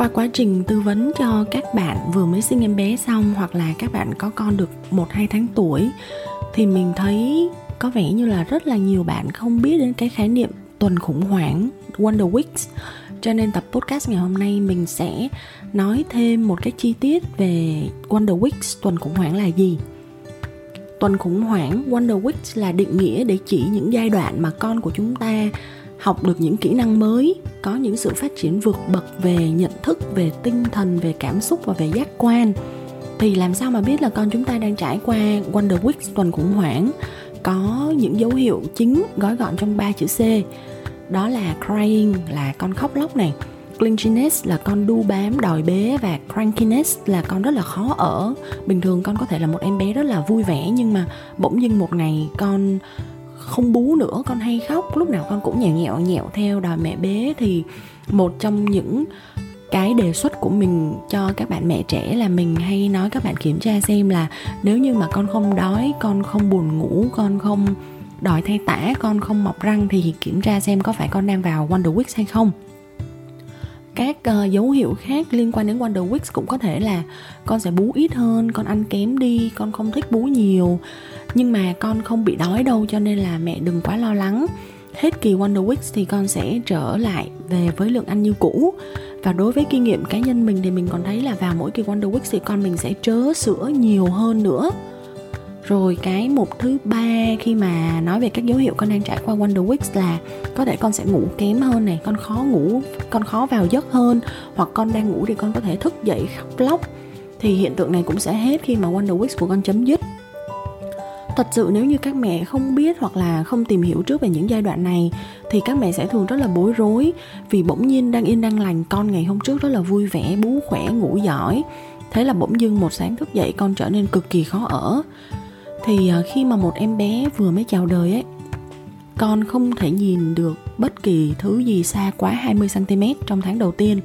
Qua quá trình tư vấn cho các bạn vừa mới sinh em bé xong hoặc là các bạn có con được 1-2 tháng tuổi, thì mình thấy có vẻ như là rất là nhiều bạn không biết đến cái khái niệm tuần khủng hoảng, Wonder Weeks. Cho nên tập podcast ngày hôm nay mình sẽ nói thêm một cái chi tiết về Wonder Weeks, tuần khủng hoảng là gì. Tuần khủng hoảng, Wonder Weeks là định nghĩa để chỉ những giai đoạn mà con của chúng ta học được những kỹ năng mới, có những sự phát triển vượt bậc về nhận thức, về tinh thần, về cảm xúc và về giác quan. Thì làm sao mà biết là con chúng ta đang trải qua Wonder Week tuần khủng hoảng, có những dấu hiệu chính gói gọn trong ba chữ C? Đó là crying, là con khóc lóc này. Clinginess là con đu bám đòi bế và crankiness là con rất là khó ở. Bình thường con có thể là một em bé rất là vui vẻ nhưng mà bỗng dưng một ngày con không bú nữa, con hay khóc. Lúc nào con cũng nhẹo nhẹo nhẹo theo đòi mẹ bế. Thì một trong những cái đề xuất của mình cho các bạn mẹ trẻ là mình hay nói các bạn kiểm tra xem là nếu như mà con không đói, con không buồn ngủ, con không đòi thay tả, con không mọc răng thì kiểm tra xem có phải con đang vào Wonder Weeks hay không các uh, dấu hiệu khác liên quan đến Wonder Weeks cũng có thể là con sẽ bú ít hơn, con ăn kém đi, con không thích bú nhiều. Nhưng mà con không bị đói đâu cho nên là mẹ đừng quá lo lắng. Hết kỳ Wonder Weeks thì con sẽ trở lại về với lượng ăn như cũ. Và đối với kinh nghiệm cá nhân mình thì mình còn thấy là vào mỗi kỳ Wonder Weeks thì con mình sẽ trớ sữa nhiều hơn nữa rồi cái mục thứ ba khi mà nói về các dấu hiệu con đang trải qua Wonder Weeks là có thể con sẽ ngủ kém hơn này, con khó ngủ, con khó vào giấc hơn, hoặc con đang ngủ thì con có thể thức dậy khóc lóc. Thì hiện tượng này cũng sẽ hết khi mà Wonder Weeks của con chấm dứt. Thật sự nếu như các mẹ không biết hoặc là không tìm hiểu trước về những giai đoạn này, thì các mẹ sẽ thường rất là bối rối vì bỗng nhiên đang yên đang lành, con ngày hôm trước rất là vui vẻ, bú khỏe, ngủ giỏi. Thế là bỗng dưng một sáng thức dậy con trở nên cực kỳ khó ở thì à, khi mà một em bé vừa mới chào đời ấy, con không thể nhìn được bất kỳ thứ gì xa quá 20 cm trong tháng đầu tiên.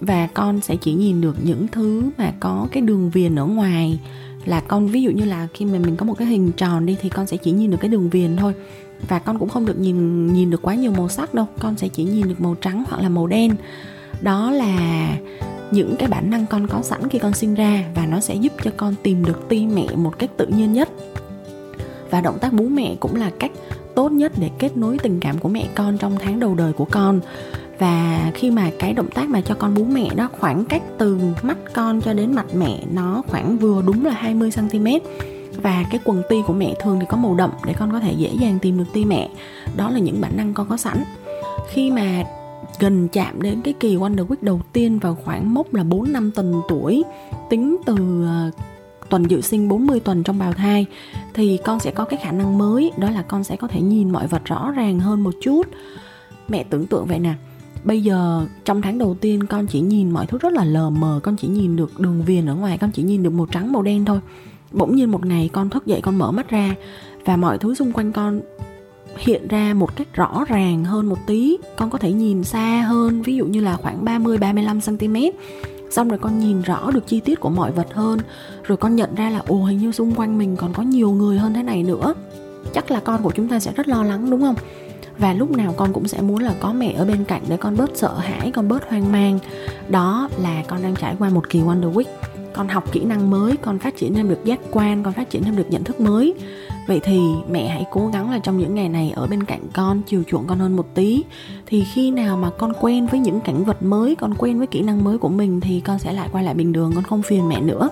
Và con sẽ chỉ nhìn được những thứ mà có cái đường viền ở ngoài. Là con, ví dụ như là khi mà mình có một cái hình tròn đi thì con sẽ chỉ nhìn được cái đường viền thôi. Và con cũng không được nhìn nhìn được quá nhiều màu sắc đâu. Con sẽ chỉ nhìn được màu trắng hoặc là màu đen. Đó là những cái bản năng con có sẵn khi con sinh ra và nó sẽ giúp cho con tìm được ti mẹ một cách tự nhiên nhất. Và động tác bú mẹ cũng là cách tốt nhất để kết nối tình cảm của mẹ con trong tháng đầu đời của con. Và khi mà cái động tác mà cho con bú mẹ đó, khoảng cách từ mắt con cho đến mặt mẹ nó khoảng vừa đúng là 20 cm và cái quần ti của mẹ thường thì có màu đậm để con có thể dễ dàng tìm được ti mẹ. Đó là những bản năng con có sẵn. Khi mà gần chạm đến cái kỳ Wonder Week đầu tiên vào khoảng mốc là 4 năm tuần tuổi tính từ uh, tuần dự sinh 40 tuần trong bào thai thì con sẽ có cái khả năng mới đó là con sẽ có thể nhìn mọi vật rõ ràng hơn một chút. Mẹ tưởng tượng vậy nè bây giờ trong tháng đầu tiên con chỉ nhìn mọi thứ rất là lờ mờ con chỉ nhìn được đường viền ở ngoài con chỉ nhìn được màu trắng màu đen thôi. Bỗng nhiên một ngày con thức dậy con mở mắt ra và mọi thứ xung quanh con hiện ra một cách rõ ràng hơn một tí. Con có thể nhìn xa hơn, ví dụ như là khoảng 30 35 cm xong rồi con nhìn rõ được chi tiết của mọi vật hơn. Rồi con nhận ra là, ồ, hình như xung quanh mình còn có nhiều người hơn thế này nữa. Chắc là con của chúng ta sẽ rất lo lắng, đúng không? Và lúc nào con cũng sẽ muốn là có mẹ ở bên cạnh để con bớt sợ hãi, con bớt hoang mang. Đó là con đang trải qua một kỳ wonder week. Con học kỹ năng mới, con phát triển thêm được giác quan, con phát triển thêm được nhận thức mới vậy thì mẹ hãy cố gắng là trong những ngày này ở bên cạnh con, chiều chuộng con hơn một tí. Thì khi nào mà con quen với những cảnh vật mới, con quen với kỹ năng mới của mình thì con sẽ lại quay lại bình thường, con không phiền mẹ nữa.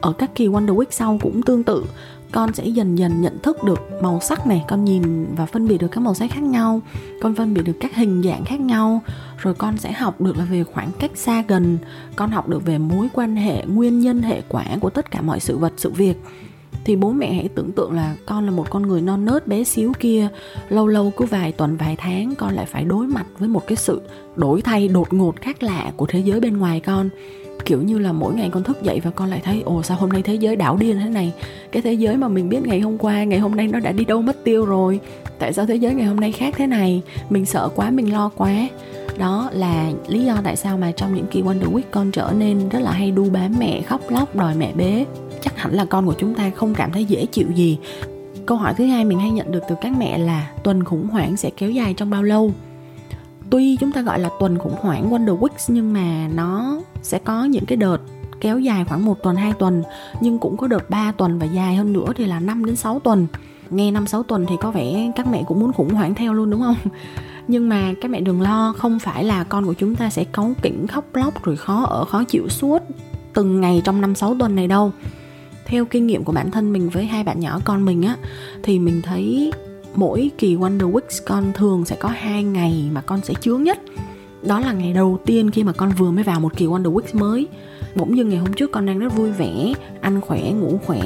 Ở các kỳ Wonder Week sau cũng tương tự, con sẽ dần dần nhận thức được màu sắc này, con nhìn và phân biệt được các màu sắc khác nhau, con phân biệt được các hình dạng khác nhau, rồi con sẽ học được là về khoảng cách xa gần, con học được về mối quan hệ, nguyên nhân hệ quả của tất cả mọi sự vật, sự việc thì bố mẹ hãy tưởng tượng là con là một con người non nớt bé xíu kia, lâu lâu cứ vài tuần, vài tháng con lại phải đối mặt với một cái sự đổi thay đột ngột khác lạ của thế giới bên ngoài con. Kiểu như là mỗi ngày con thức dậy và con lại thấy, ồ, sao hôm nay thế giới đảo điên thế này? Cái thế giới mà mình biết ngày hôm qua, ngày hôm nay nó đã đi đâu mất tiêu rồi? Tại sao thế giới ngày hôm nay khác thế này? Mình sợ quá, mình lo quá. Đó là lý do tại sao mà trong những kỳ Wonder Week con trở nên rất là hay đu bám mẹ, khóc lóc đòi mẹ bế chắc hẳn là con của chúng ta không cảm thấy dễ chịu gì. Câu hỏi thứ hai mình hay nhận được từ các mẹ là tuần khủng hoảng sẽ kéo dài trong bao lâu? Tuy chúng ta gọi là tuần khủng hoảng Wonder Weeks, nhưng mà nó sẽ có những cái đợt kéo dài khoảng một tuần, hai tuần, nhưng cũng có đợt 3 tuần và dài hơn nữa thì là 5 đến 6 tuần. Nghe 5 6 tuần thì có vẻ các mẹ cũng muốn khủng hoảng theo luôn, đúng không? Nhưng mà các mẹ đừng lo, không phải là con của chúng ta sẽ cáu kỉnh, khóc lóc, rồi khó ở, khó chịu suốt từng ngày trong năm, sáu tuần này đâu theo kinh nghiệm của bản thân mình với hai bạn nhỏ con mình á, thì mình thấy mỗi kỳ Wonder Weeks con thường sẽ có hai ngày mà con sẽ chướng nhất. Đó là ngày đầu tiên khi mà con vừa mới vào một kỳ Wonder Weeks mới. Bỗng dưng ngày hôm trước con đang rất vui vẻ, ăn khỏe, ngủ khỏe.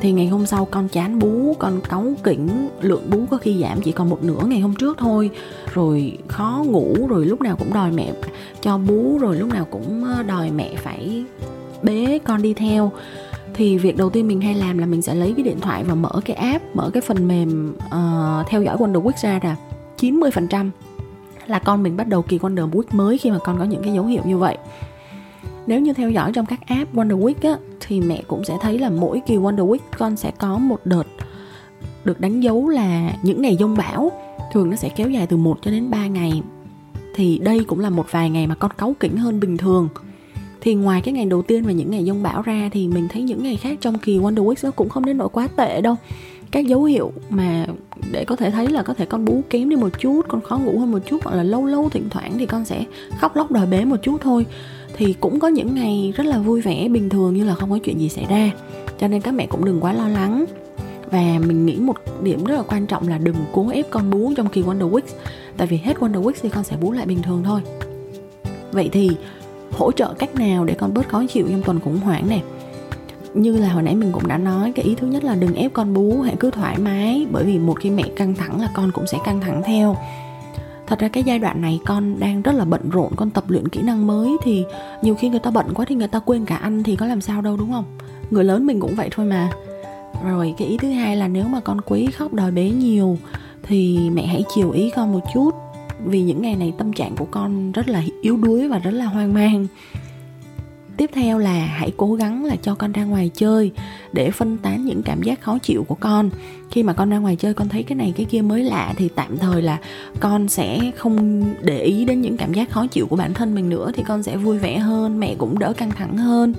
Thì ngày hôm sau con chán bú, con cáu kỉnh, lượng bú có khi giảm chỉ còn một nửa ngày hôm trước thôi. Rồi khó ngủ, rồi lúc nào cũng đòi mẹ cho bú, rồi lúc nào cũng ờ, đòi mẹ phải bế con đi theo thì việc đầu tiên mình hay làm là mình sẽ lấy cái điện thoại và mở cái app mở cái phần mềm uh, theo dõi Wonder Week ra là 90% là con mình bắt đầu kỳ Wonder Week mới khi mà con có những cái dấu hiệu như vậy. Nếu như theo dõi trong các app Wonder Week á, thì mẹ cũng sẽ thấy là mỗi kỳ Wonder Week con sẽ có một đợt được đánh dấu là những ngày dông bão thường nó sẽ kéo dài từ 1 cho đến 3 ngày. Thì đây cũng là một vài ngày mà con cáu kỉnh hơn bình thường thì ngoài cái ngày đầu tiên và những ngày dông bão ra thì mình thấy những ngày khác trong kỳ Wonder Week nó cũng không đến nỗi quá tệ đâu. Các dấu hiệu mà để có thể thấy là có thể con bú kém đi một chút, con khó ngủ hơn một chút hoặc là lâu lâu thỉnh thoảng thì con sẽ khóc lóc đòi bế một chút thôi. Thì cũng có những ngày rất là vui vẻ, bình thường như là không có chuyện gì xảy ra. Cho nên các mẹ cũng đừng quá lo lắng. Và mình nghĩ một điểm rất là quan trọng là đừng cố ép con bú trong kỳ Wonder Weeks. Tại vì hết Wonder Weeks thì con sẽ bú lại bình thường thôi. Vậy thì hỗ trợ cách nào để con bớt khó chịu trong tuần khủng hoảng này như là hồi nãy mình cũng đã nói, cái ý thứ nhất là đừng ép con bú, hãy cứ thoải mái, bởi vì một khi mẹ căng thẳng là con cũng sẽ căng thẳng theo. Thật ra cái giai đoạn này con đang rất là bận rộn, con tập luyện kỹ năng mới thì nhiều khi người ta bận quá thì người ta quên cả ăn thì có làm sao đâu, đúng không? Người lớn mình cũng vậy thôi mà. Rồi cái ý thứ hai là nếu mà con quý khóc đòi bé nhiều thì mẹ hãy chiều ý con một chút vì những ngày này tâm trạng của con rất là yếu đuối và rất là hoang mang. Tiếp theo là hãy cố gắng là cho con ra ngoài chơi để phân tán những cảm giác khó chịu của con. Khi mà con ra ngoài chơi, con thấy cái này cái kia mới lạ thì tạm thời là con sẽ không để ý đến những cảm giác khó chịu của bản thân mình nữa thì con sẽ vui vẻ hơn, mẹ cũng đỡ căng thẳng hơn.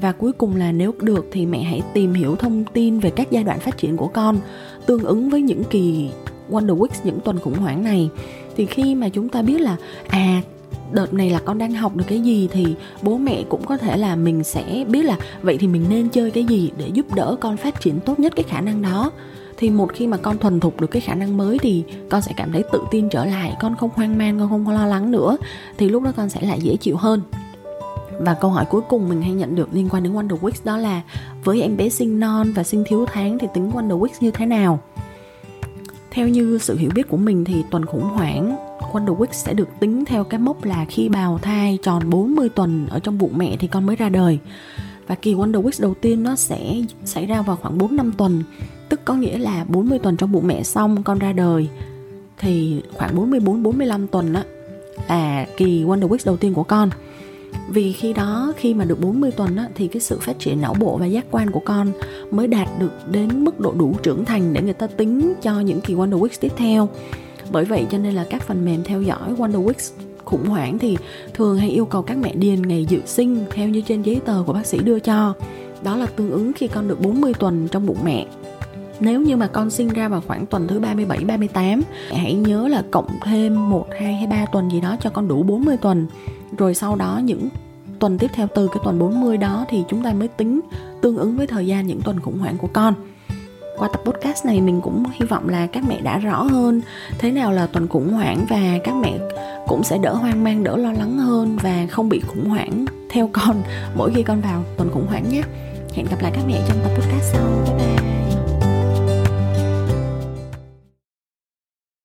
Và cuối cùng là nếu được thì mẹ hãy tìm hiểu thông tin về các giai đoạn phát triển của con, tương ứng với những kỳ Wonder Weeks, những tuần khủng hoảng này thì khi mà chúng ta biết là à đợt này là con đang học được cái gì thì bố mẹ cũng có thể là mình sẽ biết là vậy thì mình nên chơi cái gì để giúp đỡ con phát triển tốt nhất cái khả năng đó. Thì một khi mà con thuần thục được cái khả năng mới thì con sẽ cảm thấy tự tin trở lại, con không hoang mang, con không lo lắng nữa. Thì lúc đó con sẽ lại dễ chịu hơn. Và câu hỏi cuối cùng mình hay nhận được liên quan đến Wonder Weeks đó là, với em bé sinh non và sinh thiếu tháng thì tính Wonder Weeks như thế nào? Theo như sự hiểu biết của mình thì tuần khủng hoảng Wonder Week sẽ được tính theo cái mốc là khi bào thai tròn 40 tuần ở trong bụng mẹ thì con mới ra đời. Và kỳ Wonder Week đầu tiên nó sẽ xảy ra vào khoảng 4 năm tuần, tức có nghĩa là 40 tuần trong bụng mẹ xong con ra đời thì khoảng 44 45 tuần á là kỳ Wonder Week đầu tiên của con vì khi đó khi mà được 40 tuần á, thì cái sự phát triển não bộ và giác quan của con mới đạt được đến mức độ đủ trưởng thành để người ta tính cho những kỳ Wonder Weeks tiếp theo. Bởi vậy cho nên là các phần mềm theo dõi Wonder Weeks khủng hoảng thì thường hay yêu cầu các mẹ điền ngày dự sinh theo như trên giấy tờ của bác sĩ đưa cho. Đó là tương ứng khi con được 40 tuần trong bụng mẹ. Nếu như mà con sinh ra vào khoảng tuần thứ 37 38 hãy nhớ là cộng thêm 1 2 hay 3 tuần gì đó cho con đủ 40 tuần rồi sau đó những tuần tiếp theo, từ cái tuần 40 đó thì chúng ta mới tính tương ứng với thời gian những tuần khủng hoảng của con. Qua tập podcast này mình cũng hy vọng là các mẹ đã rõ hơn thế nào là tuần khủng hoảng và các mẹ cũng sẽ đỡ hoang mang, đỡ lo lắng hơn và không bị khủng hoảng theo con mỗi khi con vào tuần khủng hoảng nhé. Hẹn gặp lại các mẹ trong tập podcast sau.